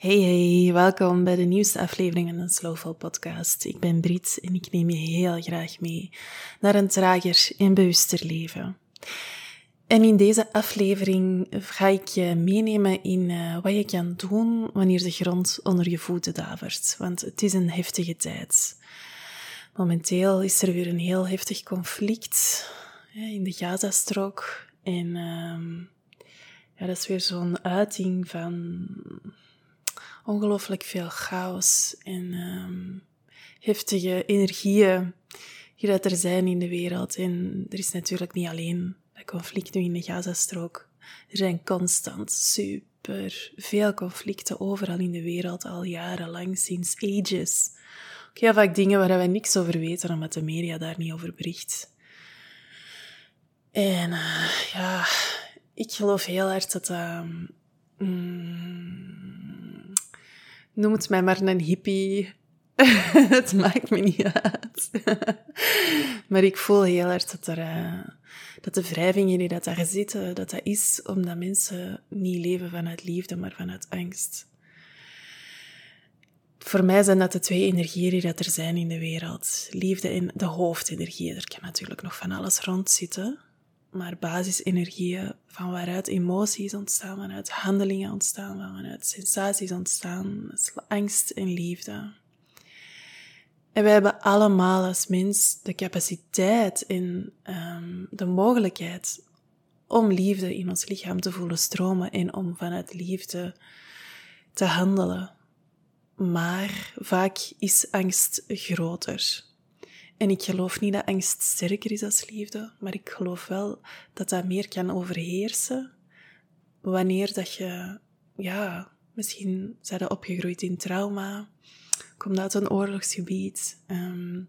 Hey hey, welkom bij de nieuwste aflevering van de Slowful podcast. Ik ben Brit en ik neem je heel graag mee naar een trager en bewuster leven. En in deze aflevering ga ik je meenemen in uh, wat je kan doen wanneer de grond onder je voeten davert. Want het is een heftige tijd. Momenteel is er weer een heel heftig conflict in de Gazastrook. En ja, dat is weer zo'n uiting van ongelooflijk veel chaos en um, heftige energieën die er zijn in de wereld. En er is natuurlijk niet alleen dat conflict nu in de Gazastrook. Er zijn constant super veel conflicten overal in de wereld, al jarenlang, sinds ages. Ook heel vaak dingen waar we niks over weten, omdat de media daar niet over bericht. En uh, ja, ik geloof heel hard dat. Um, noem het mij maar een hippie. het maakt me niet uit. maar ik voel heel hard dat, er, uh, dat de wrijvingen die dat daar zitten, dat dat is omdat mensen niet leven vanuit liefde, maar vanuit angst. Voor mij zijn dat de twee energieën die er zijn in de wereld. Liefde en de hoofdenergie. Er kan natuurlijk nog van alles rond zitten maar basisenergieën van waaruit emoties ontstaan, vanuit handelingen ontstaan, vanuit sensaties ontstaan, angst en liefde. En wij hebben allemaal als mens de capaciteit en um, de mogelijkheid om liefde in ons lichaam te voelen stromen en om vanuit liefde te handelen. Maar vaak is angst groter. En ik geloof niet dat angst sterker is als liefde, maar ik geloof wel dat dat meer kan overheersen wanneer dat je, ja, misschien zijn opgegroeid in trauma, komt uit een oorlogsgebied. Um,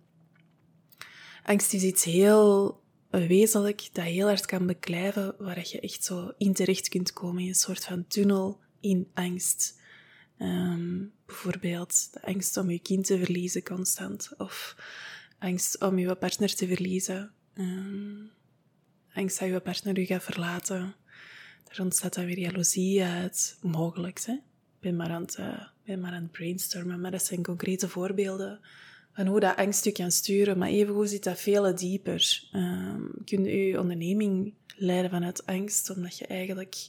angst is iets heel wezenlijk dat heel hard kan beklijven, waar je echt zo in terecht kunt komen in een soort van tunnel in angst. Um, bijvoorbeeld de angst om je kind te verliezen constant, of angst om je partner te verliezen, um, angst dat je partner je gaat verlaten. Er ontstaat dan weer jaloezie uit, mogelijk. Hè? Ik ben maar, aan het, uh, ben maar aan het brainstormen, maar dat zijn concrete voorbeelden van hoe dat angst je kan sturen. Maar evengoed zit dat veel dieper. Um, kun je je onderneming leiden vanuit angst, omdat je eigenlijk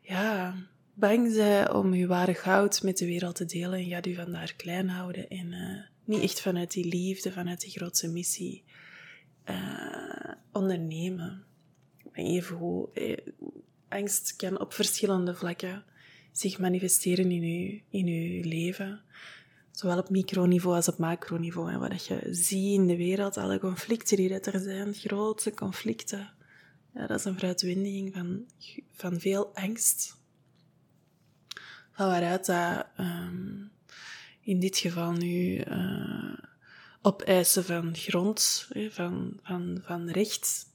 ja, bang bent om je ware goud met de wereld te delen en gaat je vandaar klein houden en... Uh, niet echt vanuit die liefde, vanuit die grootste missie uh, ondernemen. Even hoe eh, angst kan op verschillende vlakken zich manifesteren in je, in uw leven. Zowel op microniveau als op macroniveau. En wat je ziet in de wereld, alle conflicten die er zijn, grote conflicten. Ja, dat is een veruitwinning van, van veel angst. Van waaruit dat um, in dit geval nu uh, opeisen van grond, van, van, van recht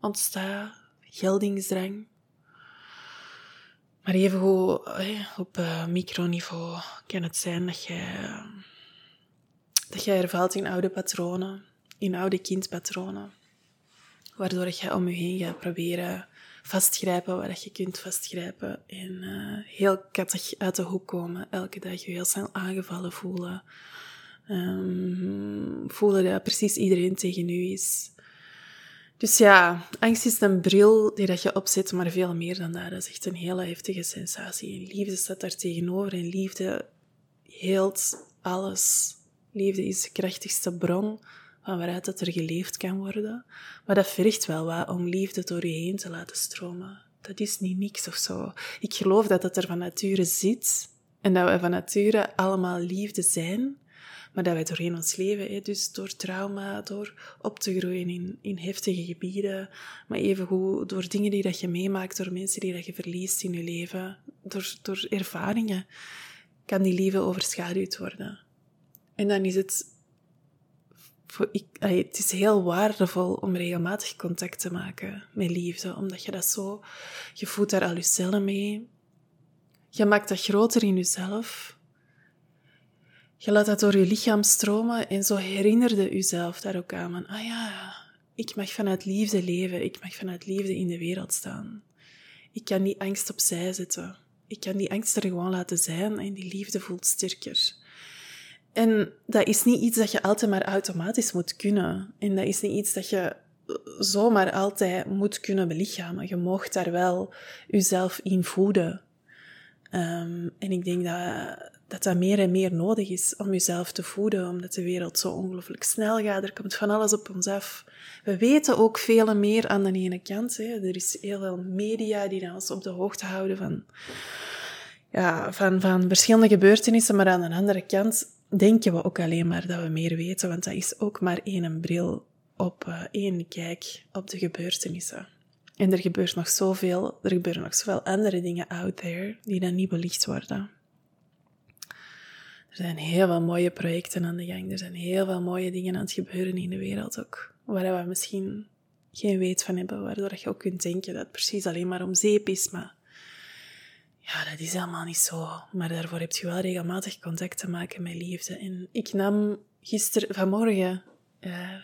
ontstaat, geldingsdrang. Maar even op uh, microniveau kan het zijn dat je, dat je ervalt in oude patronen, in oude kindpatronen, waardoor je om je heen gaat proberen vastgrijpen waar je kunt vastgrijpen. En uh, heel kattig uit de hoek komen. Elke dag je heel snel aangevallen voelen. Um, voelen dat precies iedereen tegen u is. Dus ja, angst is een bril die dat je opzet, maar veel meer dan dat. Dat is echt een hele heftige sensatie. En liefde staat daar tegenover. En liefde heelt alles. Liefde is de krachtigste bron van waaruit dat er geleefd kan worden. Maar dat vergt wel wat om liefde door je heen te laten stromen. Dat is niet niks of zo. Ik geloof dat dat er van nature zit en dat we van nature allemaal liefde zijn, maar dat wij doorheen ons leven, dus door trauma, door op te groeien in, in heftige gebieden, maar evengoed door dingen die dat je meemaakt, door mensen die dat je verliest in je leven, door, door ervaringen, kan die liefde overschaduwd worden. En dan is het ik, het is heel waardevol om regelmatig contact te maken met liefde, omdat je dat zo, je voelt daar al je cellen mee. Je maakt dat groter in jezelf. Je laat dat door je lichaam stromen en zo herinnerde jezelf daar ook aan. ah ja, ik mag vanuit liefde leven. Ik mag vanuit liefde in de wereld staan. Ik kan die angst opzij zetten. Ik kan die angst er gewoon laten zijn en die liefde voelt sterker. En dat is niet iets dat je altijd maar automatisch moet kunnen. En dat is niet iets dat je zomaar altijd moet kunnen belichamen. Je mocht daar wel jezelf in voeden. Ehm, en ik denk dat, dat dat meer en meer nodig is om jezelf te voeden, omdat de wereld zo ongelooflijk snel gaat. Er komt van alles op ons af. We weten ook veel meer aan de ene kant. Hè. Er is heel veel media die ons op de hoogte houden van, ja, van, van verschillende gebeurtenissen, maar aan de andere kant denken we ook alleen maar dat we meer weten, want dat is ook maar één bril op uh, één kijk op de gebeurtenissen. En er gebeurt nog zoveel, er gebeuren nog zoveel andere dingen out there die dan niet belicht worden. Er zijn heel veel mooie projecten aan de gang. Er zijn heel veel mooie dingen aan het gebeuren in de wereld ook. Waar we misschien geen weet van hebben. Waardoor je ook kunt denken dat het precies alleen maar om zeep is. Maar ja, dat is helemaal niet zo. Maar daarvoor heb je wel regelmatig contact te maken met liefde. En ik nam gisteren, vanmorgen, uh,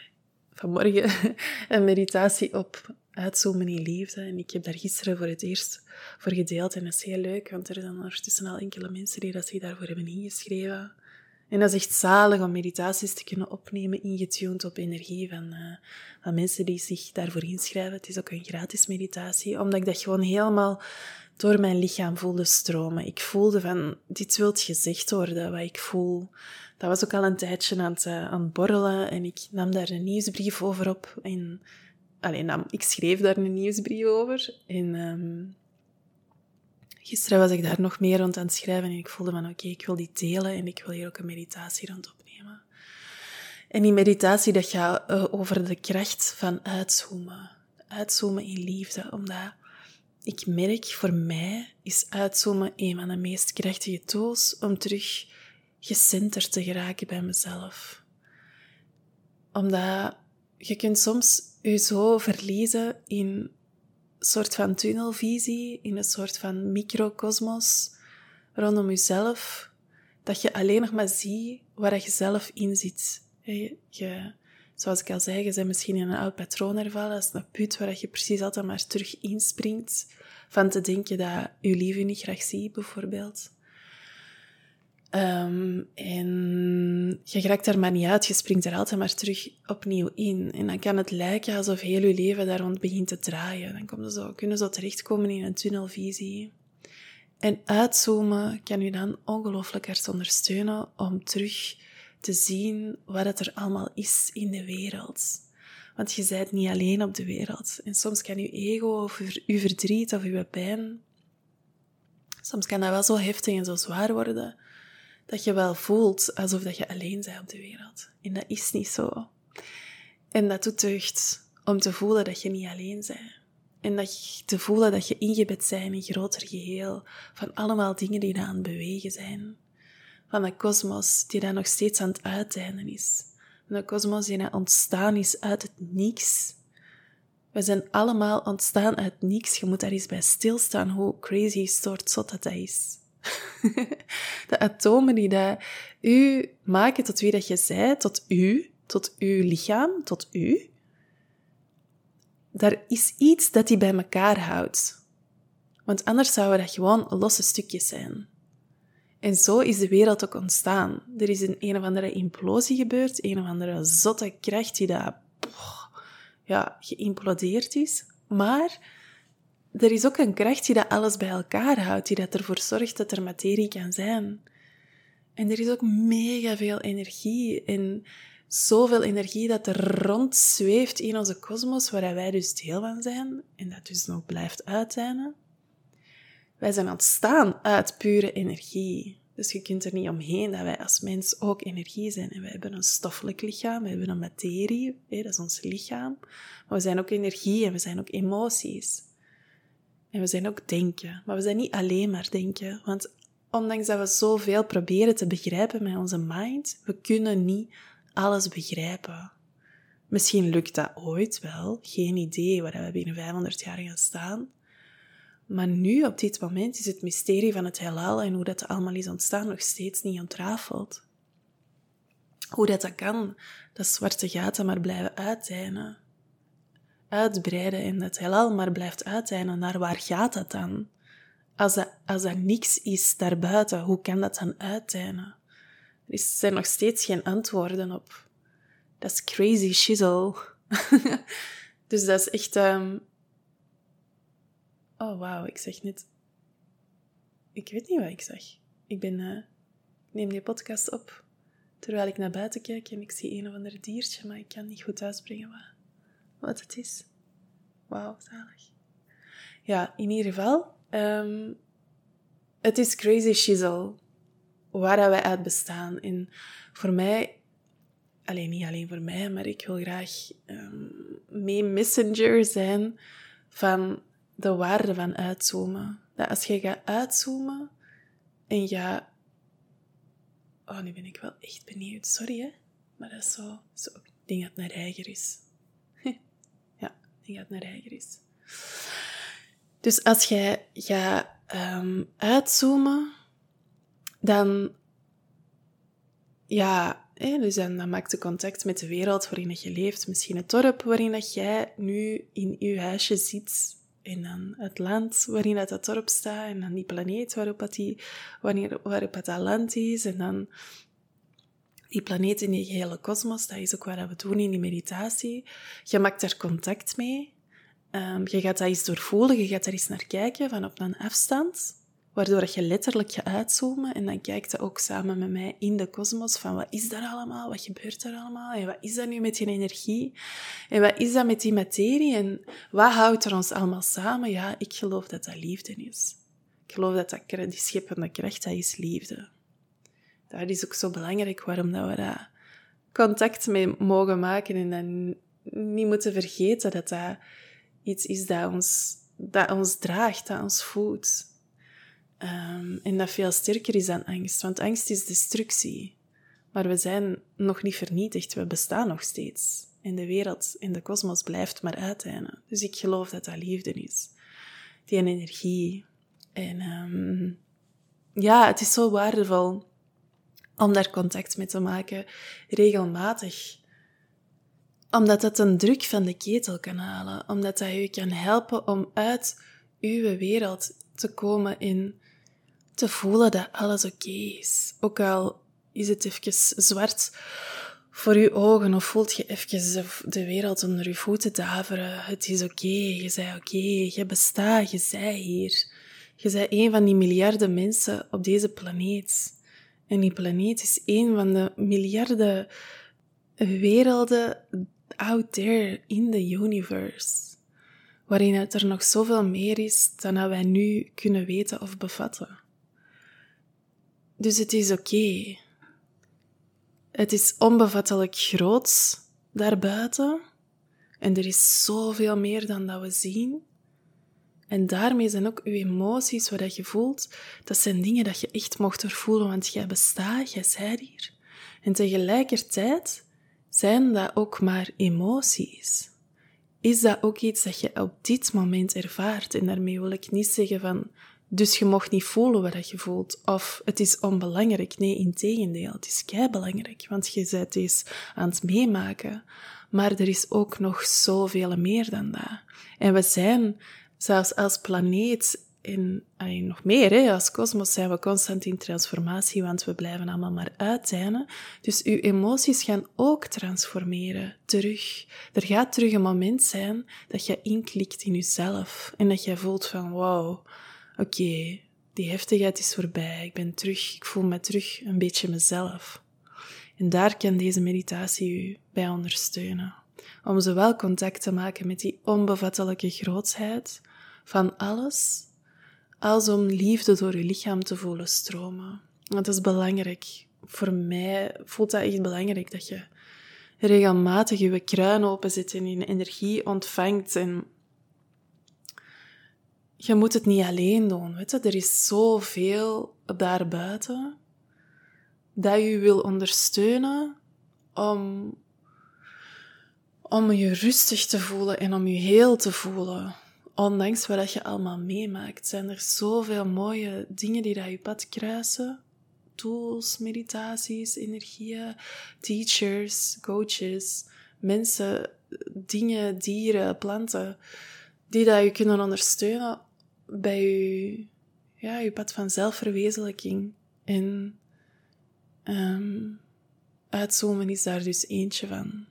vanmorgen een meditatie op uitzoomen in liefde. En ik heb daar gisteren voor het eerst voor gedeeld. En dat is heel leuk, want er zijn ondertussen al enkele mensen die dat zich daarvoor hebben ingeschreven. En dat is echt zalig om meditaties te kunnen opnemen, ingetuned op energie van, uh, van mensen die zich daarvoor inschrijven. Het is ook een gratis meditatie, omdat ik dat gewoon helemaal door mijn lichaam voelde stromen. Ik voelde van, dit wilt gezegd worden, wat ik voel. Dat was ook al een tijdje aan het, uh, aan borrelen en ik nam daar een nieuwsbrief over op. En Alleen, ik schreef daar een nieuwsbrief over. En um, gisteren was ik daar nog meer rond aan het schrijven. En ik voelde van, oké, ik wil die delen. En ik wil hier ook een meditatie rond opnemen. En die meditatie, dat gaat uh, over de kracht van uitzoomen. Uitzoomen in liefde. Omdat ik merk, voor mij is uitzoomen een van de meest krachtige tools om terug gecenterd te geraken bij mezelf. Omdat je kunt soms je zo verliezen in een soort van tunnelvisie, in een soort van microcosmos rondom jezelf, dat je alleen nog maar ziet waar je zelf in zit. Je, zoals ik al zei, je bent misschien in een oud patroon hervallen, dat is een put waar je precies altijd maar terug inspringt, van te denken dat je lieve niet graag ziet, bijvoorbeeld. Um, en je raakt daar maar niet uit, je springt er altijd maar terug opnieuw in. En dan kan het lijken alsof heel je leven daar rond begint te draaien. Dan kom je zo, kunnen zo terechtkomen in een tunnelvisie. En uitzoomen kan je dan ongelooflijk hard ondersteunen om terug te zien wat het er allemaal is in de wereld. Want je bent niet alleen op de wereld. En soms kan je ego of je verdriet of je pijn, soms kan dat wel zo heftig en zo zwaar worden dat je wel voelt alsof dat je alleen bent op de wereld. En dat is niet zo. En dat doet deugd om te voelen dat je niet alleen bent. En dat te voelen dat je ingebed bent in een groter geheel van allemaal dingen die aan het bewegen zijn. Van de kosmos die daar nog steeds aan het uiteinden is. Van de kosmos die ontstaan is uit het niks. We zijn allemaal ontstaan uit niks. Je moet daar eens bij stilstaan hoe crazy soort zot dat, is. de atomen die dat u maken tot wie dat je zij, tot u, tot uw lichaam, tot u. Daar is iets dat die bij elkaar houdt. Want anders zouden dat gewoon losse stukjes zijn. En zo is de wereld ook ontstaan. Er is een een of andere implosie gebeurd, een of andere zotte kracht die daar ja, geïmplodeerd is. Maar er is ook een kracht die dat alles bij elkaar houdt, die dat ervoor zorgt dat er materie kan zijn. En er is ook mega veel energie en zoveel energie dat er rond zweeft in onze kosmos, waar wij dus deel van zijn en dat dus nog blijft uitzijnen. Wij zijn ontstaan uit pure energie. Dus je kunt er niet omheen dat wij als mens ook energie zijn. En wij hebben een stoffelijk lichaam, we hebben een materie, dat is ons lichaam. Maar we zijn ook energie en we zijn ook emoties. En we zijn ook denken. Maar we zijn niet alleen maar denken. Want ondanks dat we zoveel proberen te begrijpen met onze mind, we kunnen niet alles begrijpen. Misschien lukt dat ooit wel. Geen idee waar we binnen 500 jaar gaan staan. Maar nu, op dit moment, is het mysterie van het heelal en hoe dat allemaal is ontstaan nog steeds niet ontrafeld. Hoe dat, dat kan, dat zwarte gaten maar blijven uitdijnen uitbreiden en het heelal maar blijft uiteinden, naar waar gaat dat dan? Als dat, als dat niks is daarbuiten, hoe kan dat dan uiteinden? Er zijn nog steeds geen antwoorden op. Dat is crazy shizzle. dus dat is echt... Um... Oh, wauw, ik zeg net... Ik weet niet wat ik zeg. Ik ben... Ik neem die podcast op terwijl ik naar buiten kijk en ik zie een of ander diertje, maar ik kan niet goed uitbrengen wat, wat het is. Wauw, zalig. Ja, in ieder geval, um, het is crazy shizzle waar wij uit bestaan. En voor mij, alleen niet alleen voor mij, maar ik wil graag um, mee messenger zijn van de waarde van uitzoomen. Dat als je gaat uitzoomen en je... Oh, nu ben ik wel echt benieuwd. Sorry, hè. Maar dat is zo... zo. Ik denk dat het naar eigen is. ja, ik denk dat het naar eigen is. Dus als jij gaat um, uitzoomen, dan, ja, hè, dus dan, maakt je contact met de wereld waarin je leeft. Misschien het dorp waarin dat jij nu in je huisje zit. En dan het land waarin dat, dat dorp staat. En dan die planeet waarop, dat die, wanneer, waarop dat, dat land is. En dan die planeet in die gehele kosmos. Dat is ook wat we doen in die meditatie. Je maakt daar contact mee. Um, je gaat dat eens doorvoelen, je gaat daar eens naar kijken van op een afstand, waardoor je letterlijk gaat uitzoomen en dan kijkt je ook samen met mij in de kosmos van wat is daar allemaal, wat gebeurt er allemaal en wat is dat nu met die energie en wat is dat met die materie en wat houdt er ons allemaal samen? Ja, ik geloof dat dat liefde is. Ik geloof dat, dat die scheppende kracht, dat is liefde. Dat is ook zo belangrijk waarom dat we daar contact mee mogen maken en dan niet moeten vergeten dat dat iets is dat ons, dat ons draagt, dat ons voedt. Um, en dat veel sterker is dan angst, want angst is destructie. Maar we zijn nog niet vernietigd, we bestaan nog steeds. En de wereld, in de kosmos blijft maar uiteinden. Dus ik geloof dat dat liefde is. Die energie. En um, ja, het is zo waardevol om daar contact mee te maken, regelmatig omdat dat een druk van de ketel kan halen. Omdat dat je kan helpen om uit uw wereld te komen in te voelen dat alles oké is. Ook al is het even zwart voor uw ogen of voelt je even de wereld onder je voeten daveren. Het is oké, je zei oké, je bestaat, je zij hier. Je bent een van die miljarden mensen op deze planeet. En die planeet is een van de miljarden werelden out there in the universe, waarin het er nog zoveel meer is dan dat wij nu kunnen weten of bevatten. Dus het is oké. Het is onbevattelijk groot daarbuiten en er is zoveel meer dan dat we zien. En daarmee zijn ook uw emoties, wat je voelt, dat zijn dingen dat je echt mocht doorvoelen, want jij bestaat, jij zijt hier. En tegelijkertijd zijn dat ook maar emoties? Is dat ook iets dat je op dit moment ervaart? En daarmee wil ik niet zeggen van, dus je mocht niet voelen wat je voelt, of het is onbelangrijk. Nee, in tegendeel, het is kei belangrijk, want je bent eens aan het meemaken. Maar er is ook nog zoveel meer dan dat. En we zijn zelfs als planeet allee, nog meer, hè, als kosmos zijn we constant in transformatie, want we blijven allemaal maar uiteinden. Dus uw emoties gaan ook transformeren, terug. Er gaat terug een moment zijn dat je inklikt in jezelf en dat je voelt van, wow, oké, die heftigheid is voorbij, ik ben terug, ik voel me terug een beetje mezelf. En daar kan deze meditatie u bij ondersteunen. Om zowel contact te maken met die onbevattelijke grootheid van alles, als om liefde door je lichaam te voelen stromen. Dat is belangrijk. Voor mij voelt dat echt belangrijk dat je regelmatig je kruin openzet en je energie ontvangt. En je moet het niet alleen doen. Weet je? Er is zoveel daarbuiten dat je wil ondersteunen om, om je rustig te voelen en om je heel te voelen ondanks wat je allemaal meemaakt, zijn er zoveel mooie dingen die dat je pad kruisen. Tools, meditaties, energieën, teachers, coaches, mensen, dingen, dieren, planten, die dat je kunnen ondersteunen bij je ja, je pad van zelfverwezenlijking en um, uitzoomen is daar dus eentje van.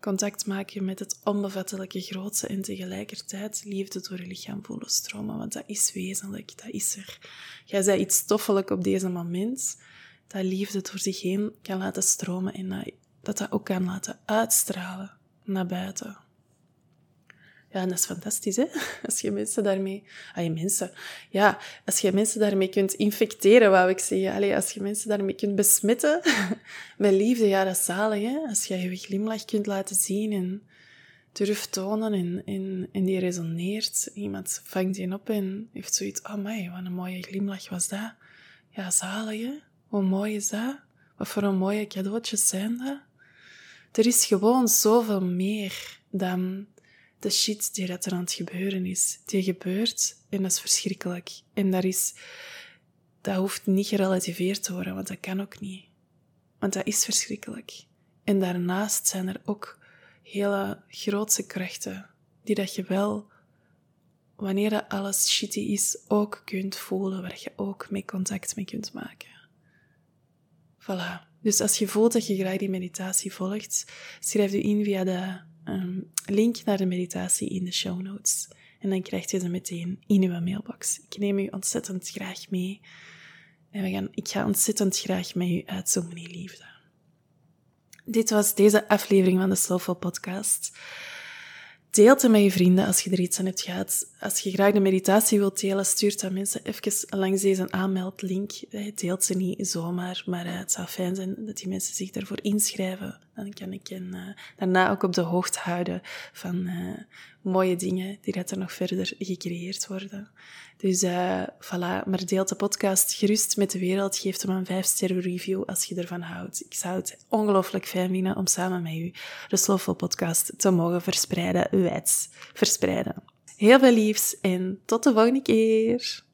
Contact maken met het onbevattelijke grootste en tegelijkertijd liefde door je lichaam voelen stromen, want dat is wezenlijk, dat is er. Jij zei iets stoffelijk op deze moment, dat liefde door zich heen kan laten stromen en dat dat, dat ook kan laten uitstralen naar buiten. Ja, en dat is fantastisch, hè? Als je mensen daarmee... Ah, je mensen... Ja, als je mensen daarmee kunt infecteren, wou ik zeggen. Allee, als je mensen daarmee kunt besmetten met liefde, ja, dat is zalig, hè? Als je je glimlach kunt laten zien en durft tonen en, en, en die resoneert. Iemand vangt die op en heeft zoiets... Oh, my, wat een mooie glimlach was dat. Ja, zalig, hè? Hoe mooi is dat? Wat voor een mooie cadeautjes zijn dat? Er is gewoon zoveel meer dan de shit die dat er aan het gebeuren is. Die gebeurt en dat is verschrikkelijk. En dat is, dat hoeft niet gerelativeerd te worden, want dat kan ook niet. Want dat is verschrikkelijk. En daarnaast zijn er ook hele grootse krachten die dat je wel, wanneer dat alles shitty is, ook kunt voelen, waar je ook mee contact mee kunt maken. Voilà. Dus als je voelt dat je graag die meditatie volgt, schrijf je in via de um, link naar de meditatie in de show notes. En dan krijg je ze meteen in uw mailbox. Ik neem u ontzettend graag mee. En we gaan, ik ga ontzettend graag met u uitzoomen in liefde. Dit was deze aflevering van de Slowful Podcast. Deel het met je vrienden als je er iets aan hebt gehad. Als je graag de meditatie wilt delen, stuur aan mensen even langs deze aanmeldlink. Deelt ze niet zomaar, maar eh, het zou fijn zijn dat die mensen zich daarvoor inschrijven. Dan kan ik hen uh, daarna ook op de hoogte houden van uh, mooie dingen die er nog verder gecreëerd worden. Dus uh, voilà, maar deel de podcast gerust met de wereld. Geef hem een 5-sterren review als je ervan houdt. Ik zou het ongelooflijk fijn vinden om samen met u de Slowful podcast te mogen verspreiden, wijds verspreiden. Heel veel liefs en tot de volgende keer.